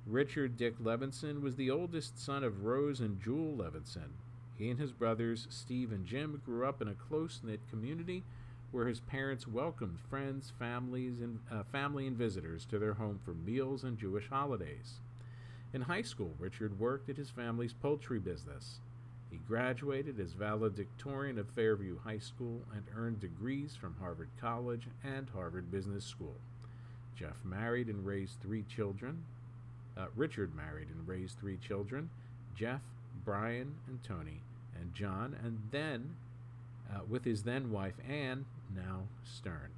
Richard Dick Levinson was the oldest son of Rose and Jewel Levinson. He and his brothers, Steve and Jim, grew up in a close knit community where his parents welcomed friends, families, and uh, family and visitors to their home for meals and Jewish holidays. In high school, Richard worked at his family's poultry business. He graduated as valedictorian of Fairview High School and earned degrees from Harvard College and Harvard Business School. Jeff married and raised three children. Uh, Richard married and raised three children Jeff, Brian, and Tony, and John, and then uh, with his then wife Anne, now Stern.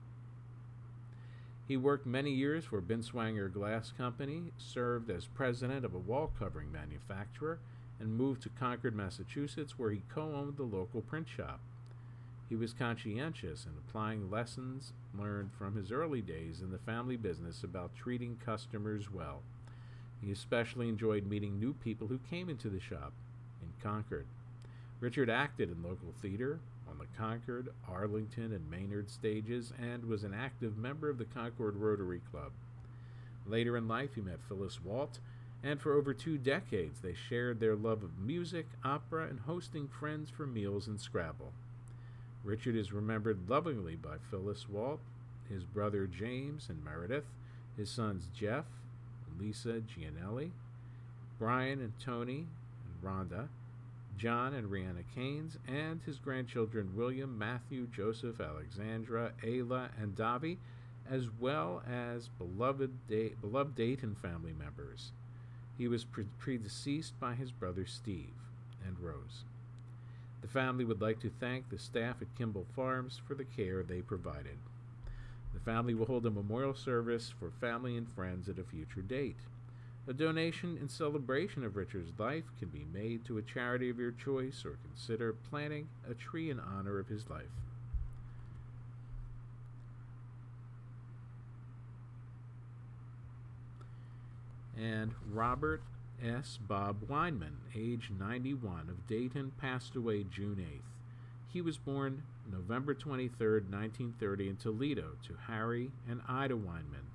He worked many years for Binswanger Glass Company, served as president of a wall covering manufacturer, and moved to Concord, Massachusetts, where he co owned the local print shop. He was conscientious in applying lessons learned from his early days in the family business about treating customers well. He especially enjoyed meeting new people who came into the shop in Concord. Richard acted in local theater on the Concord, Arlington, and Maynard stages and was an active member of the Concord Rotary Club. Later in life, he met Phyllis Walt, and for over two decades they shared their love of music, opera, and hosting friends for meals and Scrabble. Richard is remembered lovingly by Phyllis Walt, his brother James and Meredith, his sons Jeff, Lisa Gianelli, Brian and Tony and Rhonda, John and Rihanna Keynes, and his grandchildren William, Matthew, Joseph, Alexandra, Ayla, and Davi, as well as beloved, da- beloved Dayton family members. He was pre- predeceased by his brother Steve and Rose. The family would like to thank the staff at Kimball Farms for the care they provided. The family will hold a memorial service for family and friends at a future date. A donation in celebration of Richard's life can be made to a charity of your choice or consider planting a tree in honor of his life. And Robert S. Bob Weinman, age 91, of Dayton, passed away June 8th. He was born November 23, 1930, in Toledo to Harry and Ida Weinman.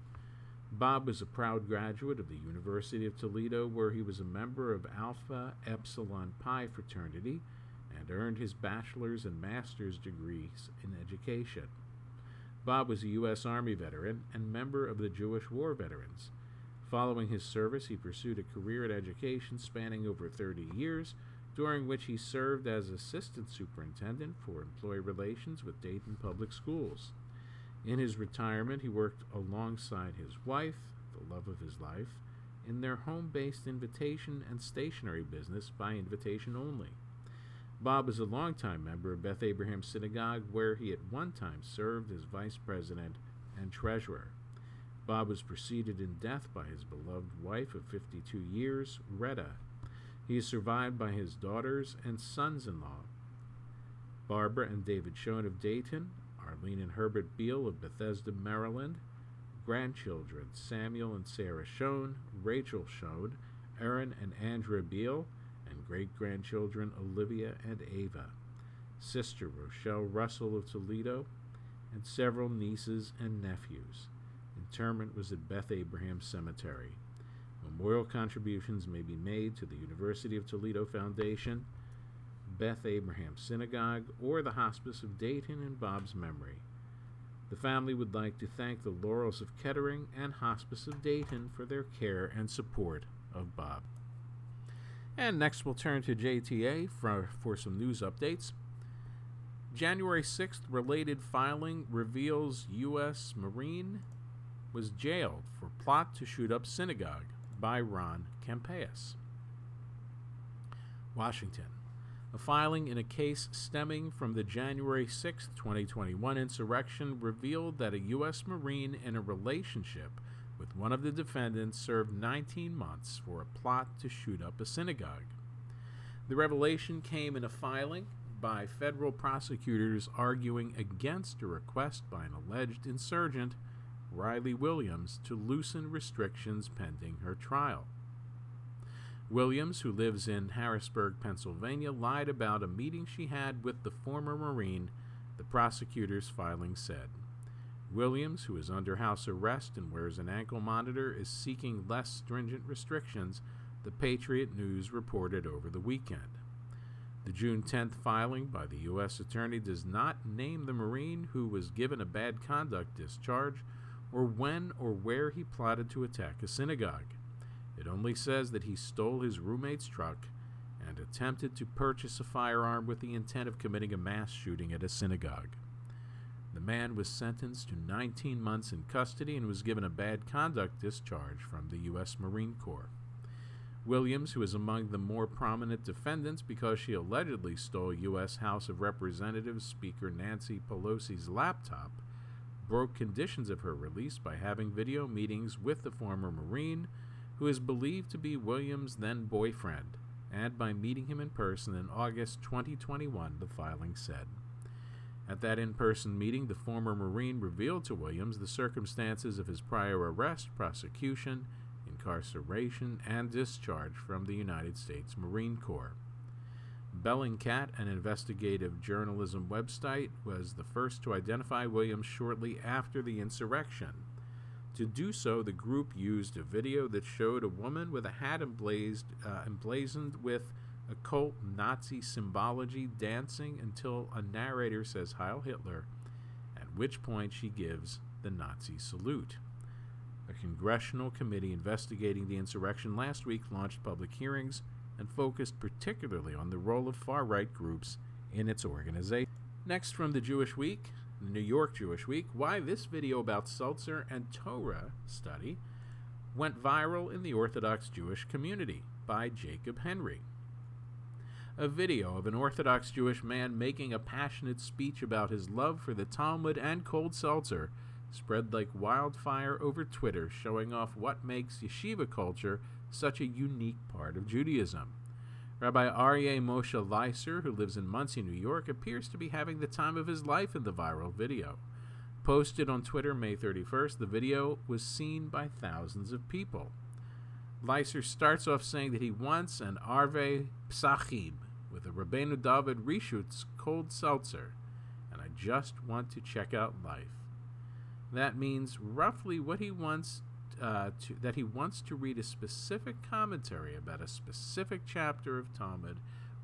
Bob was a proud graduate of the University of Toledo, where he was a member of Alpha Epsilon Pi fraternity and earned his bachelor's and master's degrees in education. Bob was a U.S. Army veteran and member of the Jewish War Veterans. Following his service, he pursued a career in education spanning over 30 years, during which he served as assistant superintendent for employee relations with Dayton Public Schools. In his retirement, he worked alongside his wife, the love of his life, in their home based invitation and stationery business by invitation only. Bob is a longtime member of Beth Abraham Synagogue, where he at one time served as vice president and treasurer. Bob was preceded in death by his beloved wife of 52 years, Retta. He is survived by his daughters and sons in law, Barbara and David Schoen of Dayton, Arlene and Herbert Beal of Bethesda, Maryland, grandchildren Samuel and Sarah Schoen, Rachel Schoen, Aaron and Andrea Beal, and great grandchildren Olivia and Ava, sister Rochelle Russell of Toledo, and several nieces and nephews interment was at Beth Abraham Cemetery. Memorial contributions may be made to the University of Toledo Foundation, Beth Abraham Synagogue, or the Hospice of Dayton in Bob's memory. The family would like to thank the Laurels of Kettering and Hospice of Dayton for their care and support of Bob. And next we'll turn to JTA for, for some news updates. January 6th related filing reveals U.S. Marine was jailed for plot to shoot up synagogue by Ron Kampeas. Washington. A filing in a case stemming from the January 6, 2021 insurrection revealed that a U.S. Marine in a relationship with one of the defendants served 19 months for a plot to shoot up a synagogue. The revelation came in a filing by federal prosecutors arguing against a request by an alleged insurgent Riley Williams to loosen restrictions pending her trial. Williams, who lives in Harrisburg, Pennsylvania, lied about a meeting she had with the former Marine, the prosecutor's filing said. Williams, who is under house arrest and wears an ankle monitor, is seeking less stringent restrictions, the Patriot News reported over the weekend. The June 10th filing by the U.S. Attorney does not name the Marine who was given a bad conduct discharge or when or where he plotted to attack a synagogue. It only says that he stole his roommate's truck and attempted to purchase a firearm with the intent of committing a mass shooting at a synagogue. The man was sentenced to 19 months in custody and was given a bad conduct discharge from the U.S. Marine Corps. Williams, who is among the more prominent defendants because she allegedly stole U.S. House of Representatives Speaker Nancy Pelosi's laptop, broke conditions of her release by having video meetings with the former Marine, who is believed to be Williams' then boyfriend, and by meeting him in person in August 2021, the filing said. At that in person meeting, the former Marine revealed to Williams the circumstances of his prior arrest, prosecution, incarceration, and discharge from the United States Marine Corps. Bellingcat, an investigative journalism website, was the first to identify Williams shortly after the insurrection. To do so, the group used a video that showed a woman with a hat emblazed, uh, emblazoned with occult Nazi symbology dancing until a narrator says Heil Hitler, at which point she gives the Nazi salute. A congressional committee investigating the insurrection last week launched public hearings and focused particularly on the role of far right groups in its organization. Next, from the Jewish Week, the New York Jewish Week, why this video about Seltzer and Torah study went viral in the Orthodox Jewish community by Jacob Henry. A video of an Orthodox Jewish man making a passionate speech about his love for the Talmud and cold seltzer spread like wildfire over Twitter, showing off what makes yeshiva culture such a unique part of Judaism. Rabbi Aryeh Moshe Leiser, who lives in Monsey, New York, appears to be having the time of his life in the viral video. Posted on Twitter May 31st, the video was seen by thousands of people. Leiser starts off saying that he wants an Arve Psachim with a Rabbeinu David Rishutz cold seltzer, and I just want to check out life. That means roughly what he wants uh, to, that he wants to read a specific commentary about a specific chapter of Talmud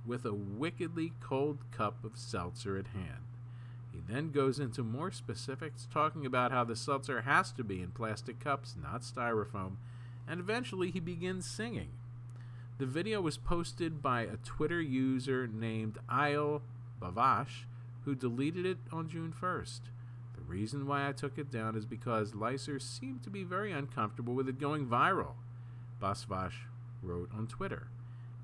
with a wickedly cold cup of seltzer at hand. He then goes into more specifics, talking about how the seltzer has to be in plastic cups, not styrofoam, and eventually he begins singing. The video was posted by a Twitter user named Isle Bavash, who deleted it on June 1st reason why I took it down is because Leiser seemed to be very uncomfortable with it going viral. Basvash wrote on Twitter.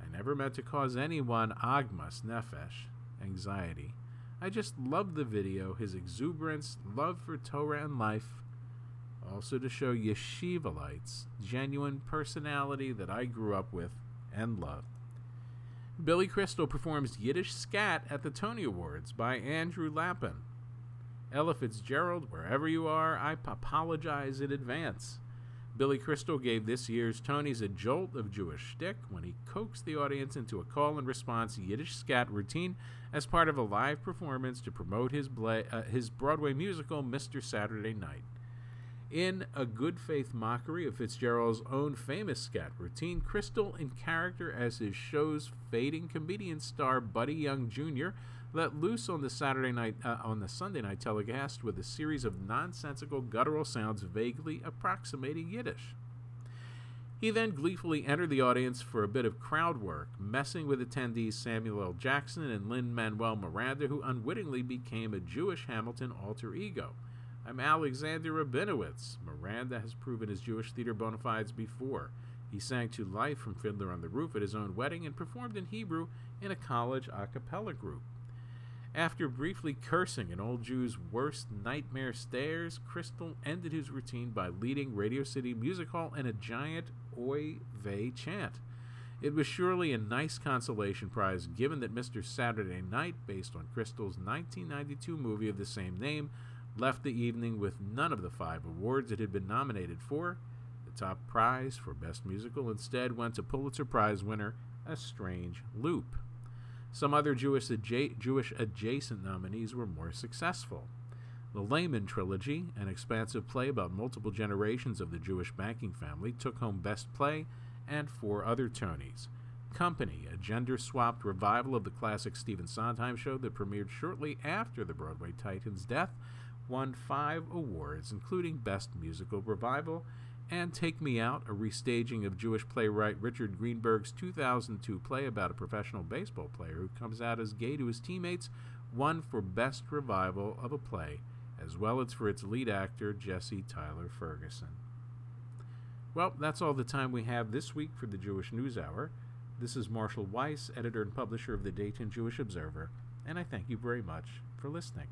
I never meant to cause anyone agmas nefesh, anxiety. I just loved the video, his exuberance, love for Torah and life, also to show yeshivalites genuine personality that I grew up with and loved. Billy Crystal performs Yiddish Scat at the Tony Awards by Andrew Lapin. Ella Fitzgerald, wherever you are, I apologize in advance. Billy Crystal gave this year's Tonys a jolt of Jewish shtick when he coaxed the audience into a call and response Yiddish scat routine as part of a live performance to promote his, bla- uh, his Broadway musical, Mr. Saturday Night. In a good faith mockery of Fitzgerald's own famous scat routine, Crystal, in character as his show's fading comedian star Buddy Young Jr., let loose on the Saturday night uh, on the Sunday night telecast with a series of nonsensical guttural sounds vaguely approximating Yiddish. He then gleefully entered the audience for a bit of crowd work, messing with attendees Samuel L. Jackson and Lin Manuel Miranda, who unwittingly became a Jewish Hamilton alter ego. I'm Alexander Rabinowitz. Miranda has proven his Jewish theater bona fides before. He sang to life from Fiddler on the Roof at his own wedding and performed in Hebrew in a college a cappella group. After briefly cursing an old Jew's worst nightmare stares, Crystal ended his routine by leading Radio City Music Hall in a giant Oy Vey chant. It was surely a nice consolation prize given that Mr. Saturday Night, based on Crystal's 1992 movie of the same name, left the evening with none of the five awards it had been nominated for. The top prize for Best Musical instead went to Pulitzer Prize winner A Strange Loop. Some other Jewish, adja- Jewish adjacent nominees were more successful. The Lehman trilogy, an expansive play about multiple generations of the Jewish banking family, took home Best Play and four other Tonys. Company, a gender swapped revival of the classic Stephen Sondheim show that premiered shortly after the Broadway Titan's death, won five awards, including Best Musical Revival and Take Me Out, a restaging of Jewish playwright Richard Greenberg's 2002 play about a professional baseball player who comes out as gay to his teammates, won for Best Revival of a Play, as well as for its lead actor, Jesse Tyler Ferguson. Well, that's all the time we have this week for the Jewish News Hour. This is Marshall Weiss, editor and publisher of the Dayton Jewish Observer, and I thank you very much for listening.